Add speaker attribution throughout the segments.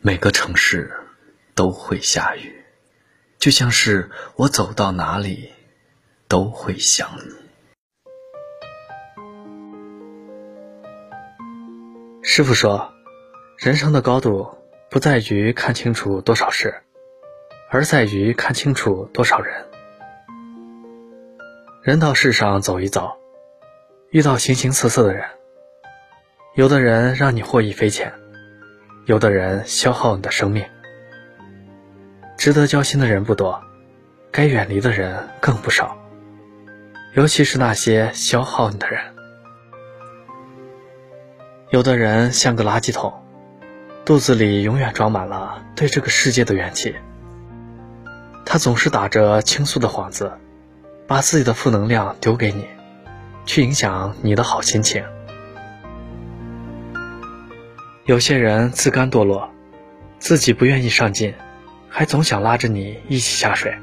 Speaker 1: 每个城市都会下雨，就像是我走到哪里都会想你。
Speaker 2: 师傅说，人生的高度不在于看清楚多少事，而在于看清楚多少人。人到世上走一遭，遇到形形色色的人，有的人让你获益匪浅。有的人消耗你的生命，值得交心的人不多，该远离的人更不少。尤其是那些消耗你的人。有的人像个垃圾桶，肚子里永远装满了对这个世界的怨气。他总是打着倾诉的幌子，把自己的负能量丢给你，去影响你的好心情。有些人自甘堕落，自己不愿意上进，还总想拉着你一起下水。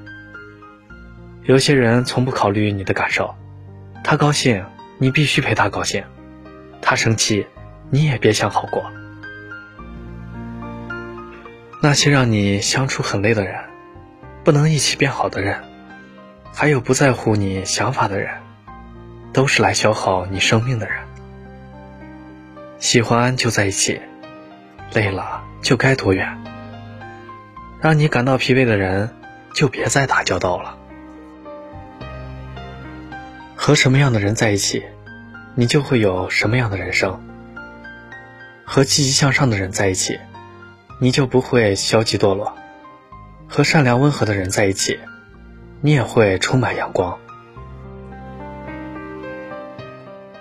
Speaker 2: 有些人从不考虑你的感受，他高兴你必须陪他高兴，他生气你也别想好过。那些让你相处很累的人，不能一起变好的人，还有不在乎你想法的人，都是来消耗你生命的人。喜欢就在一起。累了就该躲远，让你感到疲惫的人，就别再打交道了。和什么样的人在一起，你就会有什么样的人生。和积极向上的人在一起，你就不会消极堕落；和善良温和的人在一起，你也会充满阳光。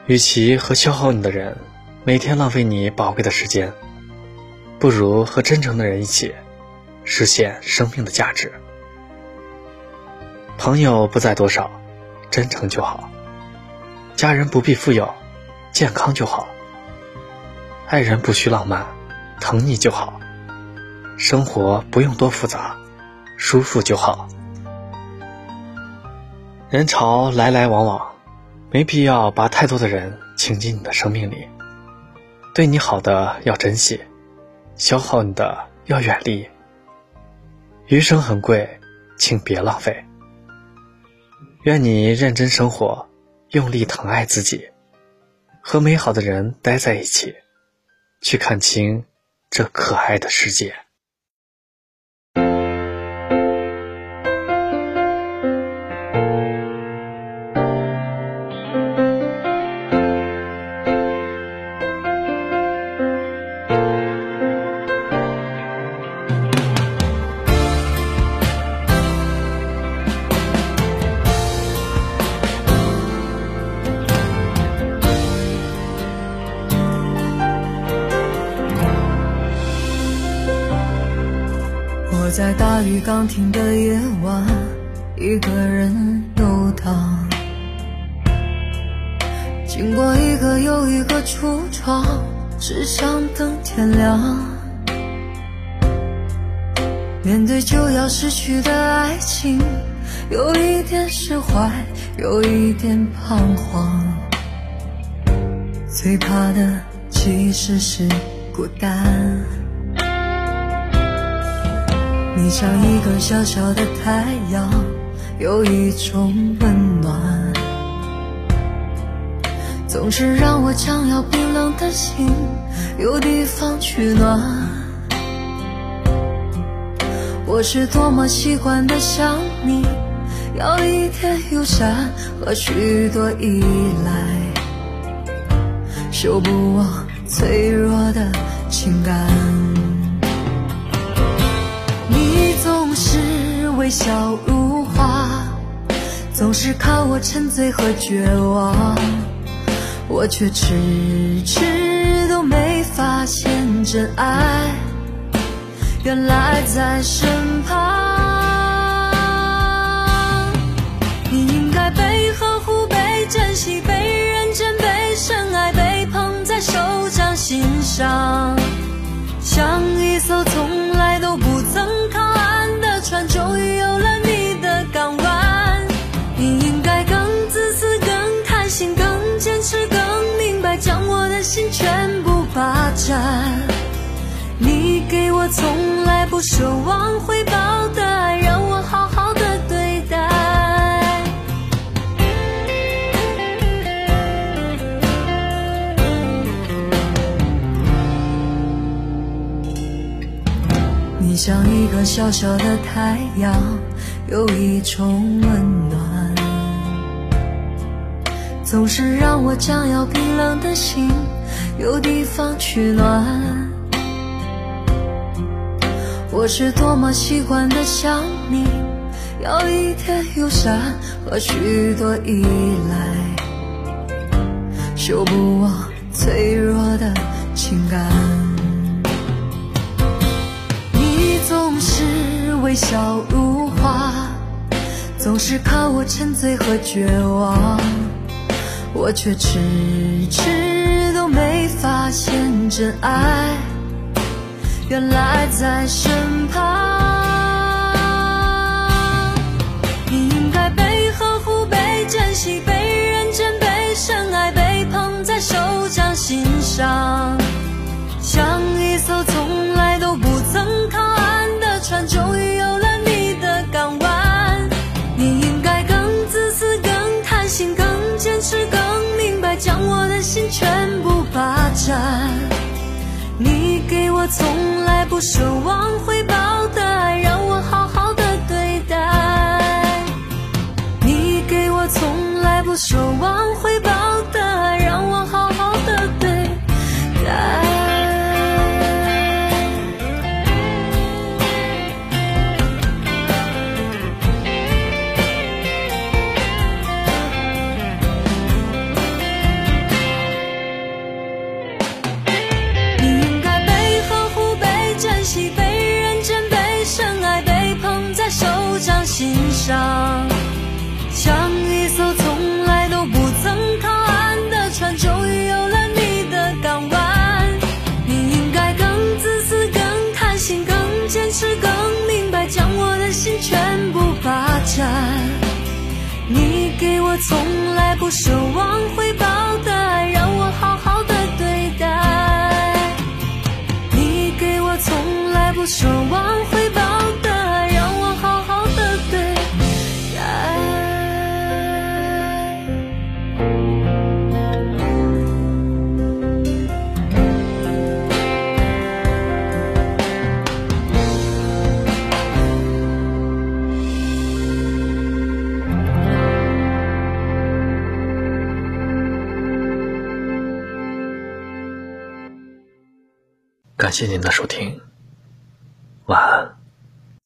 Speaker 2: 与其和消耗你的人每天浪费你宝贵的时间。不如和真诚的人一起，实现生命的价值。朋友不在多少，真诚就好；家人不必富有，健康就好；爱人不需浪漫，疼你就好；生活不用多复杂，舒服就好。人潮来来往往，没必要把太多的人请进你的生命里。对你好的要珍惜。消耗你的要远离。余生很贵，请别浪费。愿你认真生活，用力疼爱自己，和美好的人待在一起，去看清这可爱的世界。
Speaker 3: 我在大雨刚停的夜晚，一个人游荡，经过一个又一个橱窗，只想等天亮。面对就要失去的爱情，有一点释怀，有一点彷徨。最怕的其实是孤单。你像一个小小的太阳，有一种温暖，总是让我将要冰冷的心有地方取暖。我是多么习惯的想你，要一点友善和许多依赖，修补我脆弱的情感。是微笑如花，总是看我沉醉和绝望，我却迟迟都没发现真爱，原来在身旁。你应该被呵护、被珍惜、被认真、被深爱、被捧在手掌心上，像一艘从来都不给我。从来不奢望回报的爱，让我好好的对待。你像一个小小的太阳，有一种温暖，总是让我将要冰冷的心有地方取暖。我是多么习惯的想你，要一点友善和许多依赖，修补我脆弱的情感。你总是微笑如花，总是看我沉醉和绝望，我却迟迟都没发现真爱。原来在身旁，你应该被呵护、被珍惜、被认真、被深爱、被捧在手掌心上，像一艘从来都不曾靠岸的船，终于从来不奢望回报的从来不奢望
Speaker 1: 感谢您的收听。